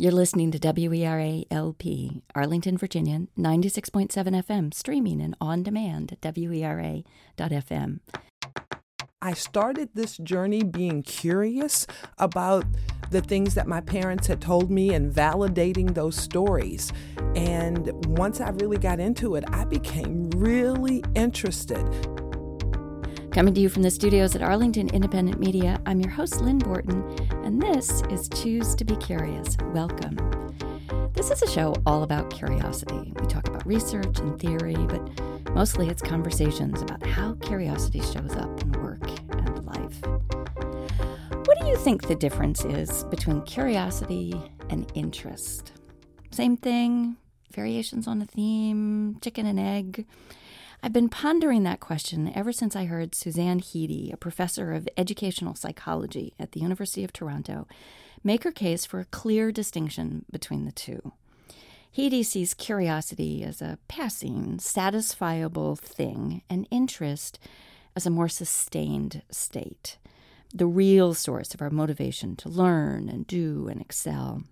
You're listening to WERA LP, Arlington, Virginia, 96.7 FM, streaming and on demand at WERA.FM. I started this journey being curious about the things that my parents had told me and validating those stories. And once I really got into it, I became really interested. Coming to you from the studios at Arlington Independent Media, I'm your host, Lynn Borton, and this is Choose to Be Curious. Welcome. This is a show all about curiosity. We talk about research and theory, but mostly it's conversations about how curiosity shows up in work and life. What do you think the difference is between curiosity and interest? Same thing, variations on a theme, chicken and egg. I've been pondering that question ever since I heard Suzanne Hidi, a professor of educational psychology at the University of Toronto, make her case for a clear distinction between the two. Hidi sees curiosity as a passing, satisfiable thing, and interest as a more sustained state, the real source of our motivation to learn and do and excel.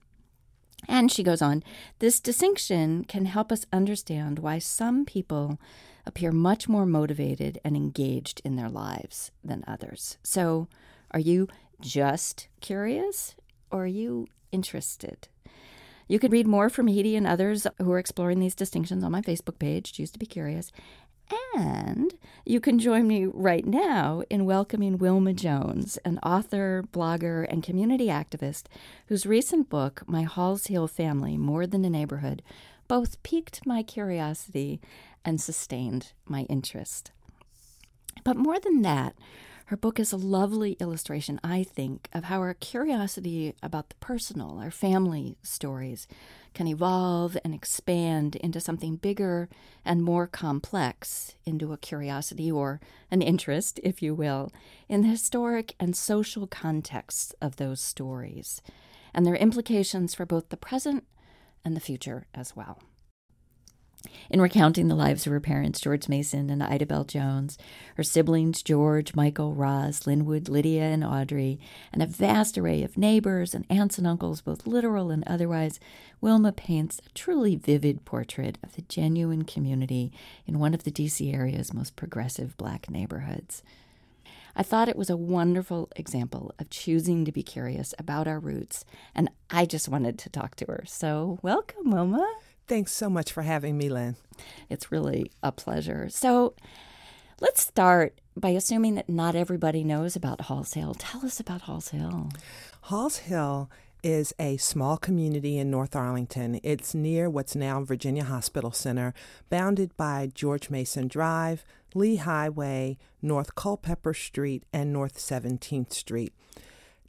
And she goes on, this distinction can help us understand why some people appear much more motivated and engaged in their lives than others. So, are you just curious or are you interested? You can read more from Hidi and others who are exploring these distinctions on my Facebook page, Choose to Be Curious. And you can join me right now in welcoming Wilma Jones, an author, blogger, and community activist whose recent book, My Halls Hill Family More Than a Neighborhood, both piqued my curiosity and sustained my interest. But more than that, her book is a lovely illustration, I think, of how our curiosity about the personal, our family stories, can evolve and expand into something bigger and more complex, into a curiosity or an interest, if you will, in the historic and social contexts of those stories, and their implications for both the present and the future as well. In recounting the lives of her parents, George Mason and Ida Bell Jones, her siblings, George, Michael, Roz, Linwood, Lydia, and Audrey, and a vast array of neighbors and aunts and uncles, both literal and otherwise, Wilma paints a truly vivid portrait of the genuine community in one of the D.C. area's most progressive black neighborhoods. I thought it was a wonderful example of choosing to be curious about our roots, and I just wanted to talk to her. So, welcome, Wilma. Thanks so much for having me, Lynn. It's really a pleasure. So let's start by assuming that not everybody knows about Halls Hill. Tell us about Halls Hill. Halls Hill is a small community in North Arlington. It's near what's now Virginia Hospital Center, bounded by George Mason Drive, Lee Highway, North Culpeper Street, and North 17th Street.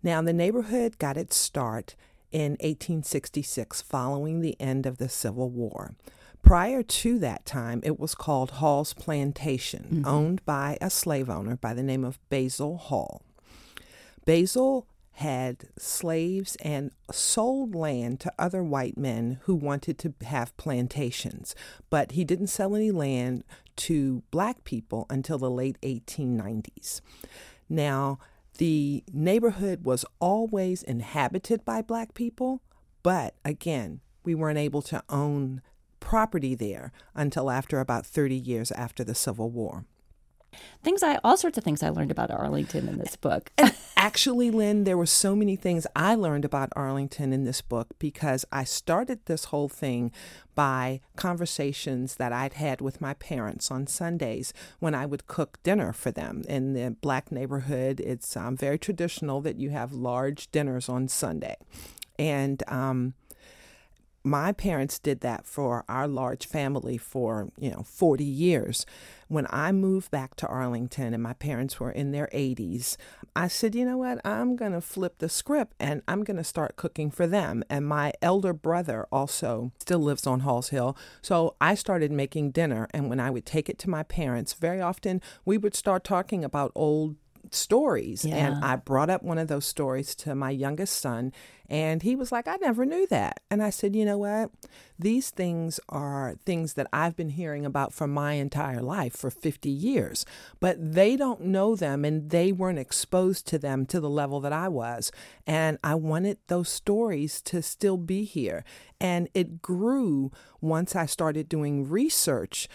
Now, the neighborhood got its start in 1866 following the end of the Civil War. Prior to that time, it was called Hall's Plantation, mm-hmm. owned by a slave owner by the name of Basil Hall. Basil had slaves and sold land to other white men who wanted to have plantations, but he didn't sell any land to black people until the late 1890s. Now, the neighborhood was always inhabited by black people, but again, we weren't able to own property there until after about 30 years after the Civil War. Things I, all sorts of things I learned about Arlington in this book. actually, Lynn, there were so many things I learned about Arlington in this book because I started this whole thing by conversations that I'd had with my parents on Sundays when I would cook dinner for them. In the black neighborhood, it's um, very traditional that you have large dinners on Sunday. And, um, my parents did that for our large family for, you know, 40 years. When I moved back to Arlington and my parents were in their 80s, I said, you know what? I'm going to flip the script and I'm going to start cooking for them. And my elder brother also still lives on Halls Hill. So I started making dinner. And when I would take it to my parents, very often we would start talking about old stories. Yeah. And I brought up one of those stories to my youngest son, and he was like, I never knew that. And I said, You know what? These things are things that I've been hearing about for my entire life for 50 years, but they don't know them and they weren't exposed to them to the level that I was. And I wanted those stories to still be here. And it grew once I started doing research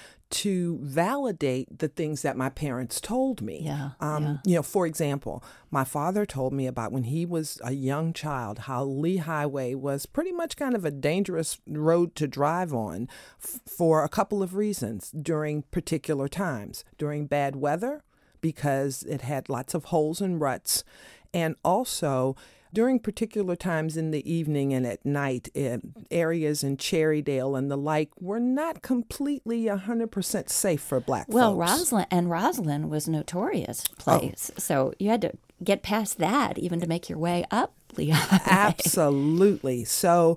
to validate the things that my parents told me. Yeah, Um, yeah. You know, for example, my father told me about when he was a young child how Lee Highway was pretty much kind of a dangerous road to drive on f- for a couple of reasons during particular times. During bad weather, because it had lots of holes and ruts, and also during particular times in the evening and at night, eh, areas in Cherrydale and the like were not completely 100% safe for black folks. Well, folks. Rosslyn and Rosslyn was notorious place, so you had to get past that even to make your way up Lehigh. Absolutely. So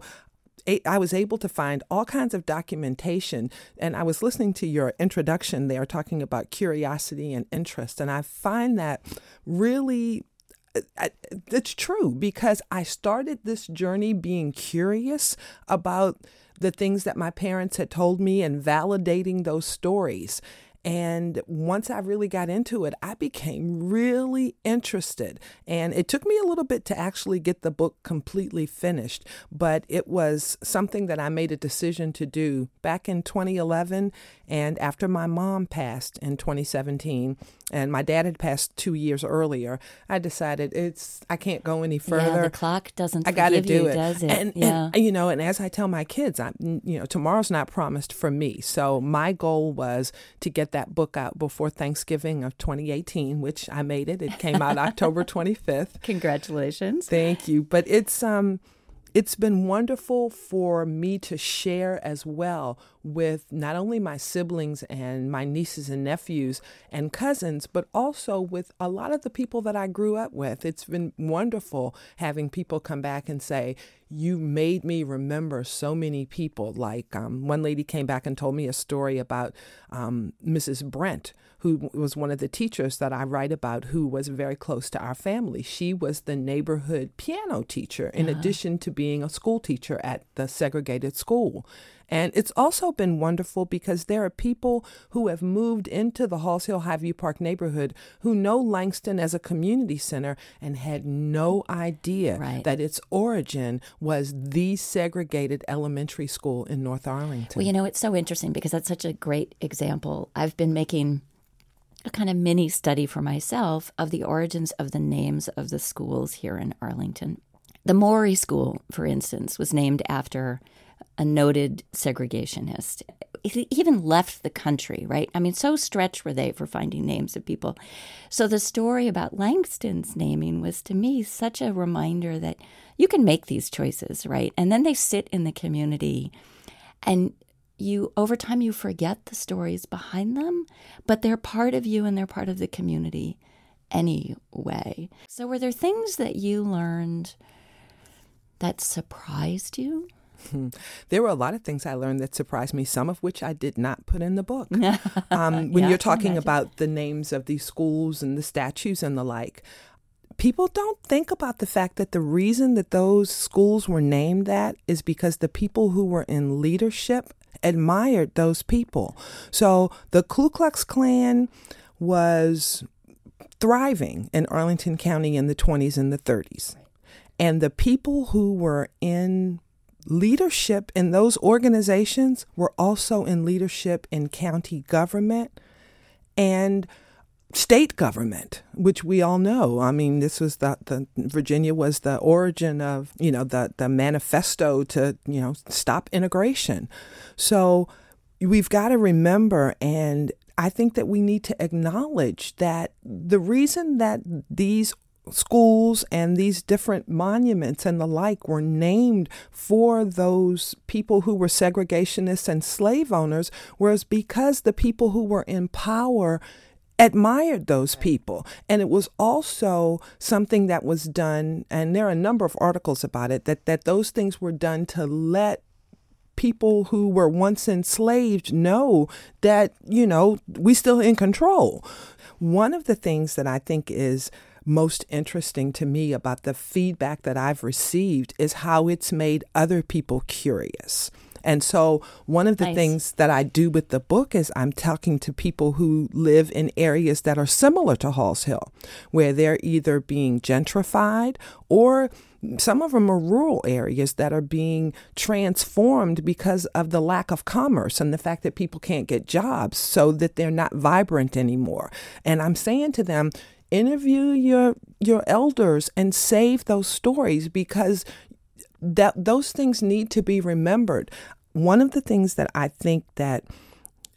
I was able to find all kinds of documentation, and I was listening to your introduction there talking about curiosity and interest, and I find that really. It's true because I started this journey being curious about the things that my parents had told me and validating those stories. And once I really got into it, I became really interested. And it took me a little bit to actually get the book completely finished, but it was something that I made a decision to do back in 2011 and after my mom passed in 2017 and my dad had passed 2 years earlier, I decided it's I can't go any further. Yeah, the clock doesn't I got to do you, it. does it? And, yeah. and you know, and as I tell my kids, I you know, tomorrow's not promised for me. So my goal was to get that book out before Thanksgiving of 2018, which I made it. It came out October 25th. Congratulations. Thank you. But it's um it's been wonderful for me to share as well with not only my siblings and my nieces and nephews and cousins, but also with a lot of the people that I grew up with. It's been wonderful having people come back and say, You made me remember so many people. Like um, one lady came back and told me a story about um, Mrs. Brent, who was one of the teachers that I write about, who was very close to our family. She was the neighborhood piano teacher, in addition to being a school teacher at the segregated school. And it's also been wonderful because there are people who have moved into the Halls Hill Highview Park neighborhood who know Langston as a community center and had no idea Right. that its origin was the segregated elementary school in North Arlington. Well, you know, it's so interesting because that's such a great example. I've been making a kind of mini study for myself of the origins of the names of the schools here in Arlington. The Maury School, for instance, was named after a noted segregationist. He even left the country, right? I mean, so stretched were they for finding names of people. So the story about Langston's naming was to me such a reminder that you can make these choices, right? And then they sit in the community and you over time you forget the stories behind them but they're part of you and they're part of the community anyway. So were there things that you learned that surprised you? There were a lot of things I learned that surprised me, some of which I did not put in the book. Um, when Yeah, you're talking about the names of these schools and the statues and the like, people don't think about the fact that the reason that those schools were named that is because the people who were in leadership admired those people. So the Ku Klux Klan was thriving in Arlington County in the 20s and the 30s. And the people who were in leadership in those organizations were also in leadership in county government and state government, which we all know. I mean, this was the, the Virginia was the origin of, you know, the, the manifesto to, you know, stop integration. So we've got to remember and I think that we need to acknowledge that the reason that these schools and these different monuments and the like were named for those people who were segregationists and slave owners was because the people who were in power admired those people. And it was also something that was done, and there are a number of articles about it, that, that those things were done to let people who were once enslaved know that, you know, we still in control. One of the things that I think is most interesting to me about the feedback that I've received is how it's made other people curious. And so, one of the nice. things that I do with the book is I'm talking to people who live in areas that are similar to Halls Hill, where they're either being gentrified or some of them are rural areas that are being transformed because of the lack of commerce and the fact that people can't get jobs so that they're not vibrant anymore. And I'm saying to them, interview your your elders and save those stories because that those things need to be remembered. One of the things that I think that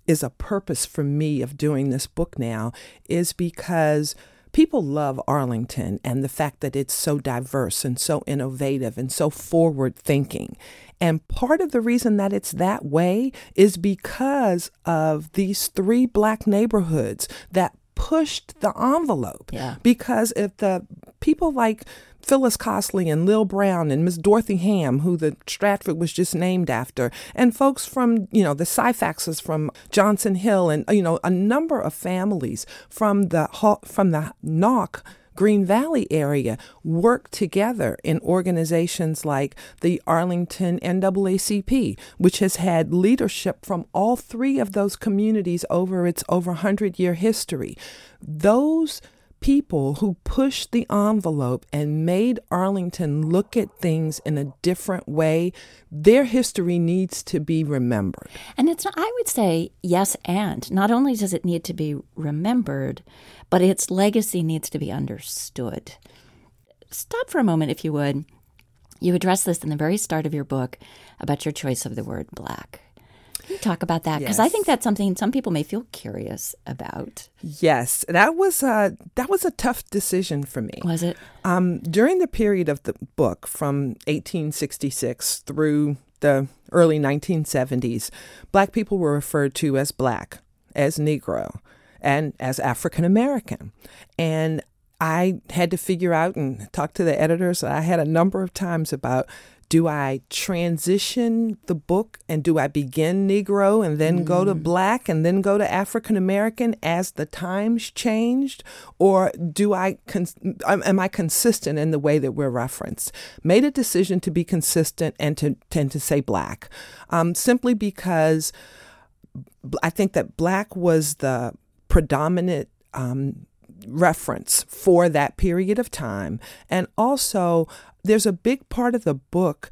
is a purpose for me of doing this book now is because people love Arlington and the fact that it's so diverse and so innovative and so forward thinking. And part of the reason that it's that way is because of these three black neighborhoods that pushed the envelope. Yeah. Because if the people like Phyllis Cosley and Lil Brown and Miss Dorothy Hamm, who the Stratford was just named after, and folks from, you know, the Syphaxes from Johnson Hill and, you know, a number of families from the, from the Nauck Green Valley area work together in organizations like the Arlington NAACP, which has had leadership from all three of those communities over its over 100 year history. Those people who pushed the envelope and made Arlington look at things in a different way, their history needs to be remembered. And it's, I would say, yes, and not only does it need to be remembered, but its legacy needs to be understood. Stop for a moment, if you would. You address this in the very start of your book about your choice of the word black. Can you talk about that? Because yes. I think that's something some people may feel curious about. Yes, that was a that was a tough decision for me. Was it? Um, during the period of the book, from 1866 through the early 1970s, black people were referred to as black, as Negro, and as African American, and I had to figure out and talk to the editors. I had a number of times about do I transition the book and do I begin Negro and then mm. go to mm. Black and then go to African American as the times changed? Or do I, am I consistent in the way that we're referenced? Made a decision to be consistent and to tend to say Black um, simply because I think that Black was the predominant um, reference for that period of time. And also, there's a big part of the book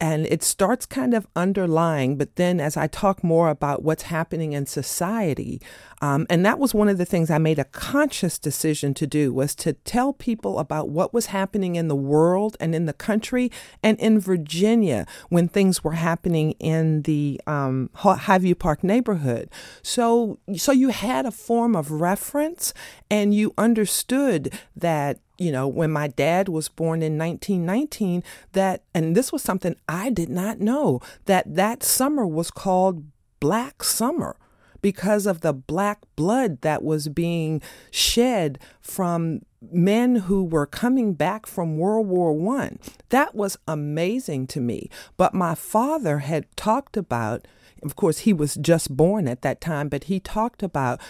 and it starts kind of underlying but then as i talk more about what's happening in society um, and that was one of the things i made a conscious decision to do was to tell people about what was happening in the world and in the country and in virginia when things were happening in the um, highview park neighborhood. So so you had a form of reference and you understood that you know, when my dad was born in 1919, that, and this was something I did not know, that that summer was called Black Summer because of the black blood that was being shed from men who were coming back from World War One. That was amazing to me. But my father had talked about, of course, he was just born at that time, but he talked about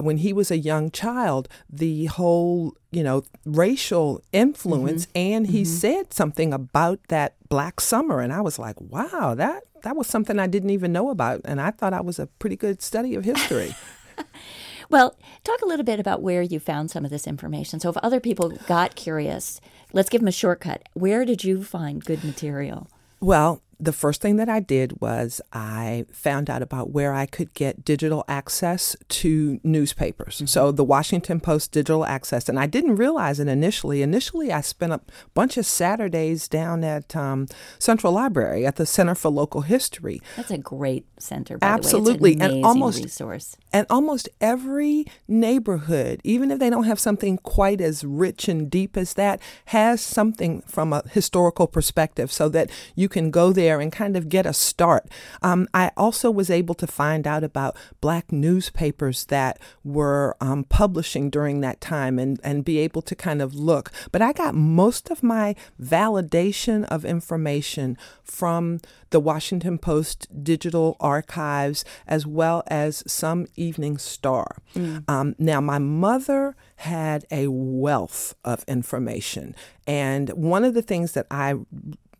when he was a young child, the whole, you know, racial influence, mm-hmm. and he mm-hmm. said something about that Black Summer, and I was like, wow, that that was something I didn't even know about, and I thought I was a pretty good study of history. well, talk a little bit about where you found some of this information. So, if other people got curious, let's give them a shortcut. Where did you find good material? Well, the first thing that I did was I found out about where I could get digital access to newspapers. Mm-hmm. So the Washington Post digital access, and I didn't realize it initially. Initially, I spent a bunch of Saturdays down at um, Central Library at the Center for Local History. That's a great center. Absolutely, an and almost resource. And almost every neighborhood, even if they don't have something quite as rich and deep as that, has something from a historical perspective, so that you can go there there and kind of get a start. Um, I also was able to find out about black newspapers that were um, publishing during that time and, and be able to kind of look. But I got most of my validation of information from the Washington Post digital archives as well as some Evening Star. Mm. Um, now, my mother had a wealth of information. And one of the things that I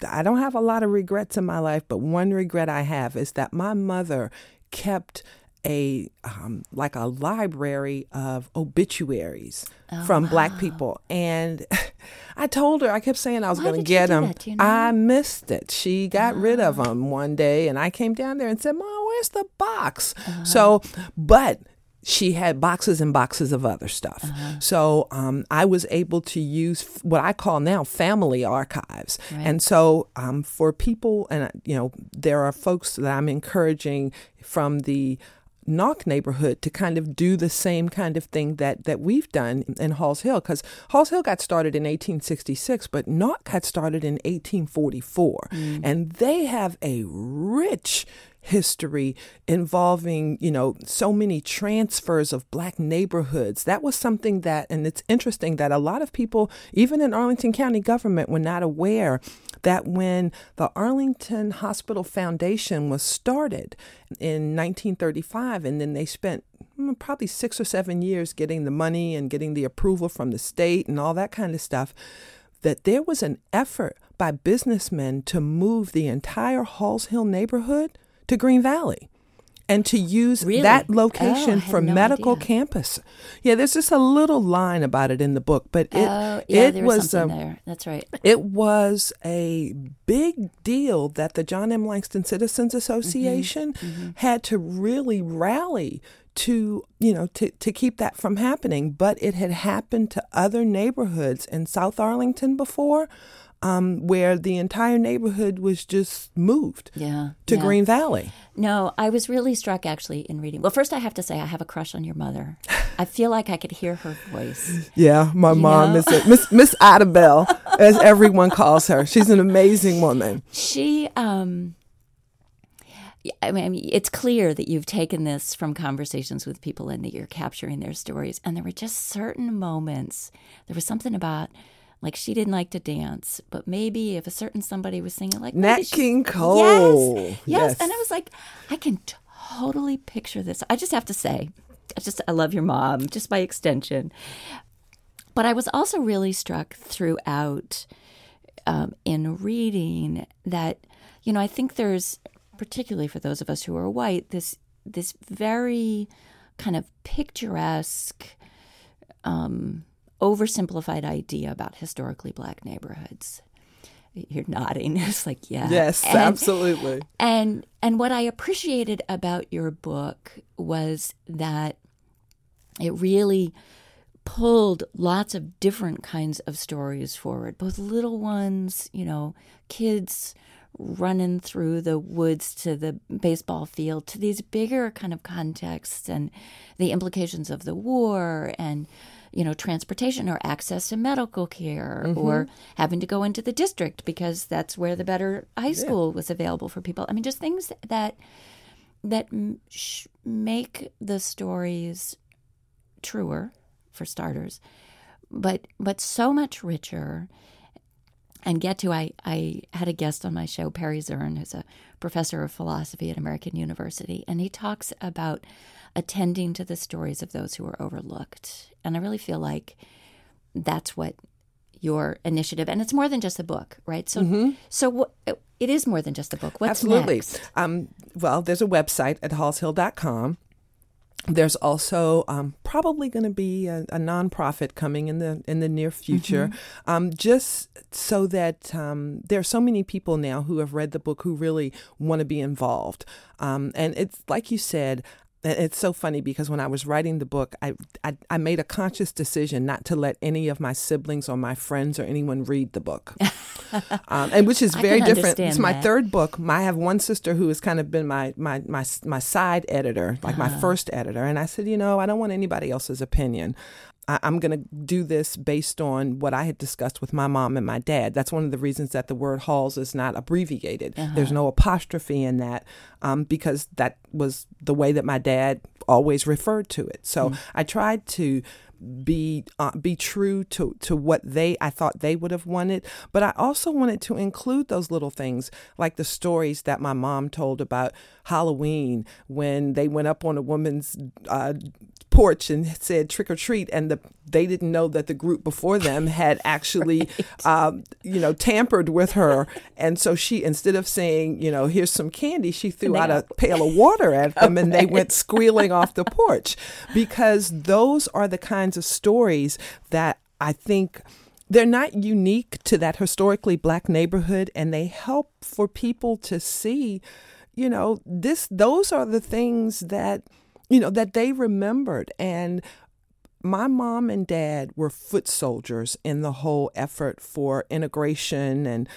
I don't have a lot of regrets in my life, but one regret I have is that my mother kept a um, like a library of obituaries oh, from wow. black people and i told her i kept saying i was going to get them you know? i missed it she got uh-huh. rid of them one day and i came down there and said mom where's the box uh-huh. so but she had boxes and boxes of other stuff. Uh-huh. So um, I was able to use what I call now family archives. Right. And so um, for people, and you know, there are folks that I'm encouraging from the Nauck neighborhood to kind of do the same kind of thing that that we've done in Halls Hill because Halls Hill got started in 1866, but Nauck got started in 1844, mm. and they have a rich history involving, you know, so many transfers of black neighborhoods. That was something that, and it's interesting that a lot of people, even in Arlington County government, were not aware that when the Arlington Hospital Foundation was started in 1935, and then they spent hmm, probably six or seven years getting the money and getting the approval from the state and all that kind of stuff, that there was an effort by businessmen to move the entire Halls Hill neighborhood to Green Valley and to use really? that location oh, for no medical idea. campus. Yeah, there's just a little line about it in the book, but it oh, yeah, it was, was there. That's right. It was a big deal that the John M. Langston Citizens Association mm-hmm, mm-hmm. had to really rally to you know to, to keep that from happening but it had happened to other neighborhoods in south arlington before um, where the entire neighborhood was just moved yeah, to yeah. Green Valley. No, I was really struck actually in reading. Well, first I have to say I have a crush on your mother. I feel like I could hear her voice. Yeah, my you mom know? is Miss Miss Adabelle, as everyone calls her. She's an amazing woman. She um I mean, it's clear that you've taken this from conversations with people and that you're capturing their stories. And there were just certain moments. There was something about like she didn't like to dance, but maybe if a certain somebody was singing like Nat King Cole. Yes, yes, yes. And I was like, I can totally picture this. I just have to say, I just I love your mom, just by extension. But I was also really struck throughout um, in reading that, you know, I think there's particularly for those of us who are white, this this very kind of picturesque um, oversimplified idea about historically black neighborhoods. You're nodding. It's like, yeah. Yes, and, absolutely. And and what I appreciated about your book was that it really pulled lots of different kinds of stories forward, both little ones, you know, kids running through the woods to the baseball field, to these bigger kind of contexts and the implications of the war and you know, transportation or access to medical care mm-hmm. or having to go into the district because that's where the better high school yeah. was available for people. I mean, just things that that make the stories truer for starters, but but so much richer. And get to I I had a guest on my show, Perry Zurn, who's a professor of philosophy at American University, and he talks about attending to the stories of those who are overlooked. And I really feel like that's what your initiative and it's more than just a book right so mm-hmm. so what it is more than just a book what's absolutely? Um, well there's a website at hallshill.com there's also um, probably going to be a, a, nonprofit coming in the in the near future, mm-hmm. um, just so that um, there are so many people now who have read the book who really want to be involved. Um, and it's like you said, it's so funny because when I was writing the book, I, I, I made a conscious decision not to let any of my siblings or my friends or anyone read the book, um, and which is very different. It's my that. third book. I have one sister who has kind of been my my my, my side editor, like uh-huh. my first editor, and I said, you know, I don't want anybody else's opinion. I, am going to do this based on what I had discussed with my mom and my dad. That's one of the reasons that the word halls is not abbreviated. Uh-huh. There's no apostrophe in that um, because that was the way that my dad always referred to it. So mm. I tried to be uh, be true to to what they I thought they would have wanted, but I also wanted to include those little things like the stories that my mom told about Halloween when they went up on a woman's uh, porch and said trick or treat, and the they didn't know that the group before them had actually, right. um, you know, tampered with her, and so she instead of saying, you know, here's some candy, she threw out a pail of water at them, and they went squealing off the porch, because those are the kinds of stories that I think they're not unique to that historically black neighborhood and they help for people to see you know this those are the things that you know, that they remembered. And my mom and dad were foot soldiers in the whole effort for integration. And,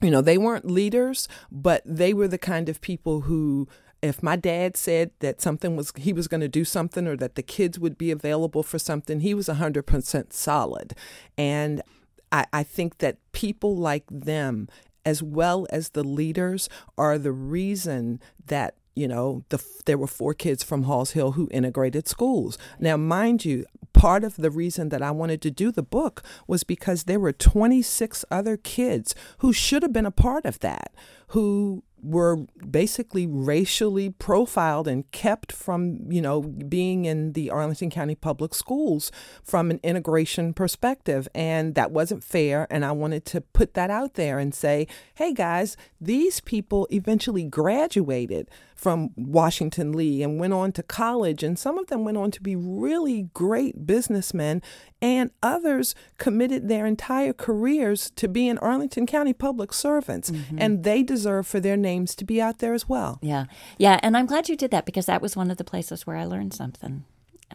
you know, they weren't leaders, but they were the kind of people who if my dad said that something was he was going to do something or that the kids would be available for something he was 100% solid and I, I think that people like them as well as the leaders are the reason that you know, the, there were four kids from Halls Hill who integrated schools. Now, mind you, part of the reason that I wanted to do the book was because there were 26 other kids who should have been a part of that, who were basically racially profiled and kept from, you know, being in the Arlington County Public Schools from an integration perspective. And that wasn't fair. And I wanted to put that out there and say, hey guys, these people eventually graduated from Washington Lee and went on to college. And some of them went on to be really great businessmen, and others committed their entire careers to being Arlington County public servants. Mm-hmm. And they deserve for their names to be out there as well. Yeah. Yeah. And I'm glad you did that because that was one of the places where I learned something.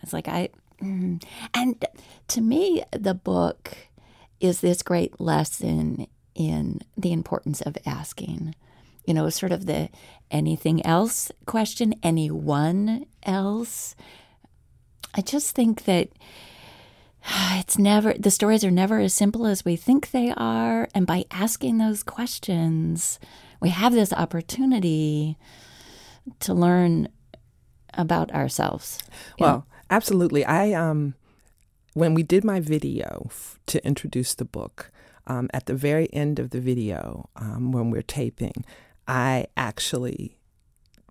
It's like, I, mm. and to me, the book is this great lesson in the importance of asking you know, sort of the anything else question, anyone else. I just think that it's never, the stories are never as simple as we think they are. And by asking those questions, we have this opportunity to learn about ourselves. Well, know? absolutely. I, um, when we did my video f- to introduce the book, um, at the very end of the video, um, when we're taping, I actually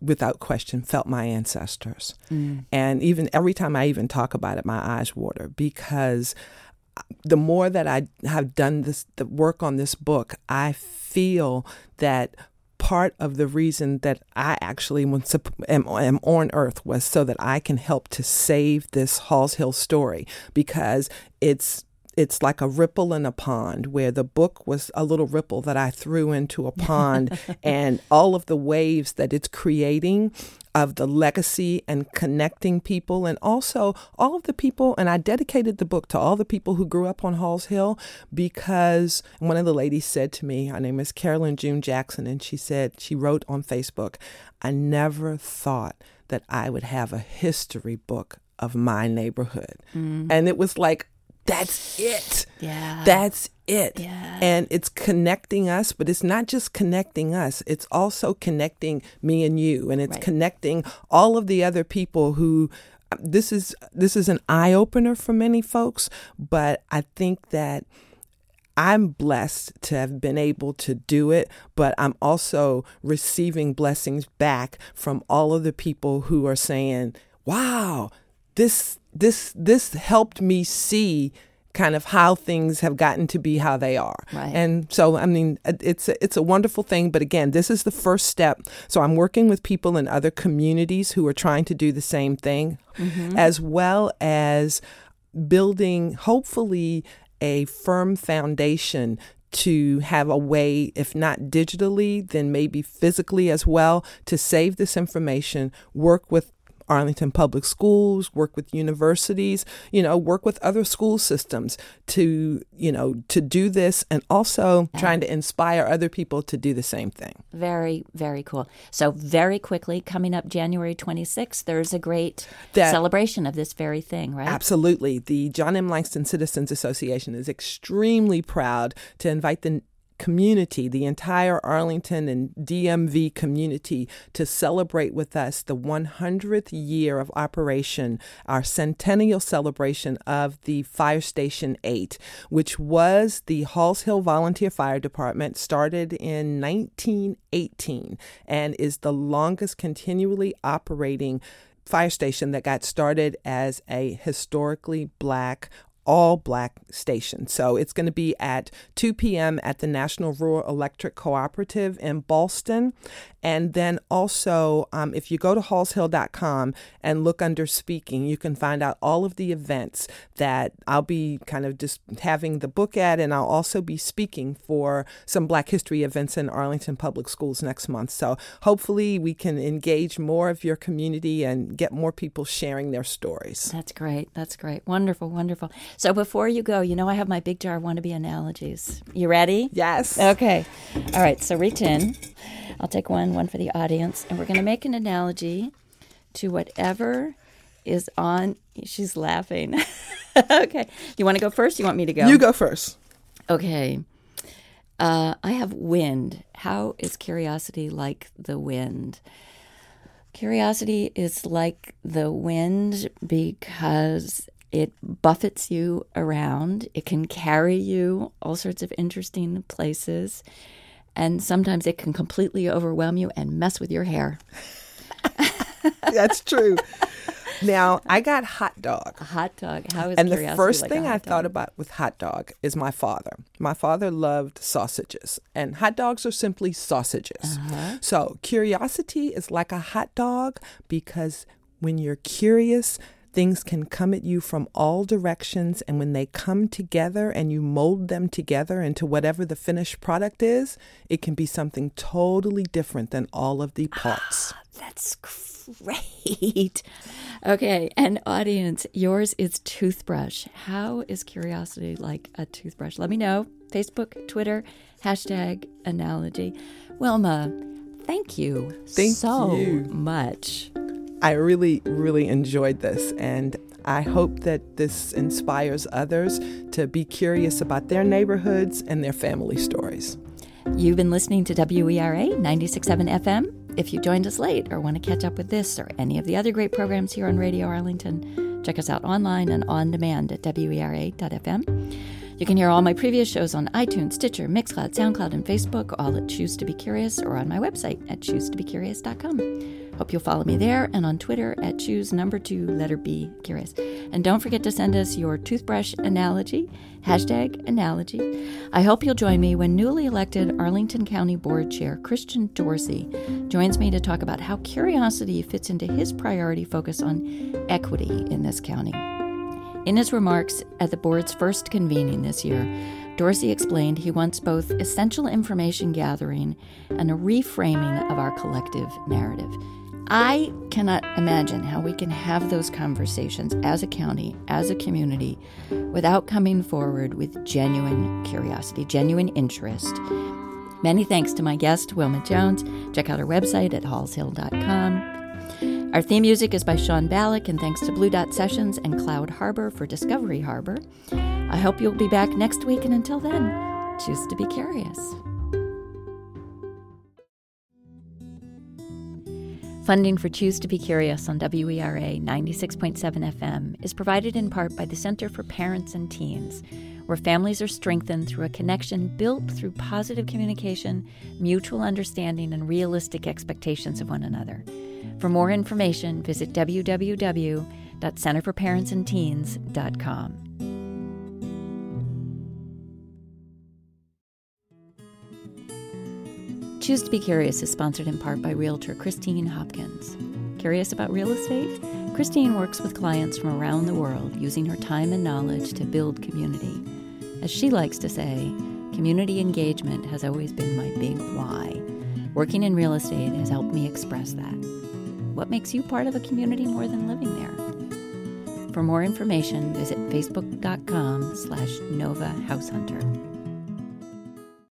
without question felt my ancestors. Mm. And even every time I even talk about it, my eyes water because the more that I have done this the work on this book, I feel that part of the reason that I actually am, am on earth was so that I can help to save this Halls Hill story because it's it's like a ripple in a pond where the book was a little ripple that I threw into a pond and all of the waves that it's creating of the legacy and connecting people and also all of the people and I dedicated the book to all the people who grew up on Halls Hill because one of the ladies said to me, her name is Carolyn June Jackson, and she said she wrote on Facebook, I never thought that I would have a history book of my neighborhood. Mm. And it was like that's it. Yeah. That's it. Yeah. And it's connecting us, but it's not just connecting us, it's also connecting me and you. And it's right. connecting all of the other people who this is this is an eye opener for many folks, but I think that I'm blessed to have been able to do it, but I'm also receiving blessings back from all of the people who are saying, "Wow, this this this helped me see kind of how things have gotten to be how they are. Right. And so I mean it's a, it's a wonderful thing but again this is the first step. So I'm working with people in other communities who are trying to do the same thing mm-hmm. as well as building hopefully a firm foundation to have a way, if not digitally, then maybe physically as well, to save this information, work with Arlington Public Schools, work with universities, you know, work with other school systems to, you know, to do this and also trying to inspire other people to do the same thing. Very, very cool. So, very quickly, coming up January 26th, there's a great that, celebration of this very thing, right? Absolutely. The John M. Langston Citizens Association is extremely proud to invite the community, the entire Arlington and DMV community, to celebrate with us the 100th year of operation, our centennial celebration of the Fire Station 8, which was the Halls Hill Volunteer Fire Department, started in 1918 and is the longest continually operating fire station that got started as a historically black all black station. So it's going to be at 2 p.m. at the National Rural Electric Cooperative in Ballston. And then also, um, if you go to hallshill.com and look under speaking, you can find out all of the events that I'll be kind of just having the book at, and I'll also be speaking for some Black History events in Arlington Public Schools next month. So hopefully, we can engage more of your community and get more people sharing their stories. That's great. That's great. Wonderful, wonderful. So before you go, you know, I have my big jar of wannabe analogies. You ready? Yes. Okay. All right. So reach in. I'll take one, one for the audience, and we're going to make an analogy to whatever is on. She's laughing. okay. You want to go first? You want me to go? You go first. Okay. Uh, I have wind. How is curiosity like the wind? Curiosity is like the wind because it buffets you around. It can carry you all sorts of interesting places and sometimes it can completely overwhelm you and mess with your hair. That's true. Now I got hot dog. A hot dog. How is and the first like thing I thought about with hot dog is my father. My father loved sausages, and hot dogs are simply sausages. Uh-huh. So curiosity is like a hot dog because when you're curious, things can come at you from all directions. And when they come together and you mold them together into whatever the finished product is, it can be something totally different than all of the parts. Ah, that's great. Okay, and audience, yours is toothbrush. How is curiosity like a toothbrush? Let me know. Facebook, Twitter, hashtag analogy. Wilma, thank you thank so you. much. I really, really enjoyed this, and I hope that this inspires others to be curious about their neighborhoods and their family stories. You've been listening to WERA 96.7 FM. If you joined us late or want to catch up with this or any of the other great programs here on Radio Arlington, check us out online and on demand at WERA.fm. You can hear all my previous shows on iTunes, Stitcher, Mixcloud, SoundCloud, and Facebook, all at Choose to Be Curious or on my website at choosetobecurious.com. Hope you'll follow me there and on Twitter at choose number two letter B curious. And don't forget to send us your toothbrush analogy, hashtag analogy. I hope you'll join me when newly elected Arlington County Board Chair Christian Dorsey joins me to talk about how curiosity fits into his priority focus on equity in this county. In his remarks at the board's first convening this year, Dorsey explained he wants both essential information gathering and a reframing of our collective narrative. I cannot imagine how we can have those conversations as a county, as a community, without coming forward with genuine curiosity, genuine interest. Many thanks to my guest, Wilma Jones. Check out our website at hallshill.com. Our theme music is by Sean Ballack, and thanks to Blue Dot Sessions and Cloud Harbor for Discovery Harbor. I hope you'll be back next week, and until then, choose to be curious. Funding for Choose to Be Curious on WERA 96.7 FM is provided in part by the Center for Parents and Teens, where families are strengthened through a connection built through positive communication, mutual understanding, and realistic expectations of one another. For more information, visit www.centerforparentsandteens.com. Choose to Be Curious is sponsored in part by Realtor Christine Hopkins. Curious about real estate? Christine works with clients from around the world using her time and knowledge to build community. As she likes to say, community engagement has always been my big why. Working in real estate has helped me express that. what makes you part of a community more than living there. For more information, visit facebook.com slash Nova House Hunter.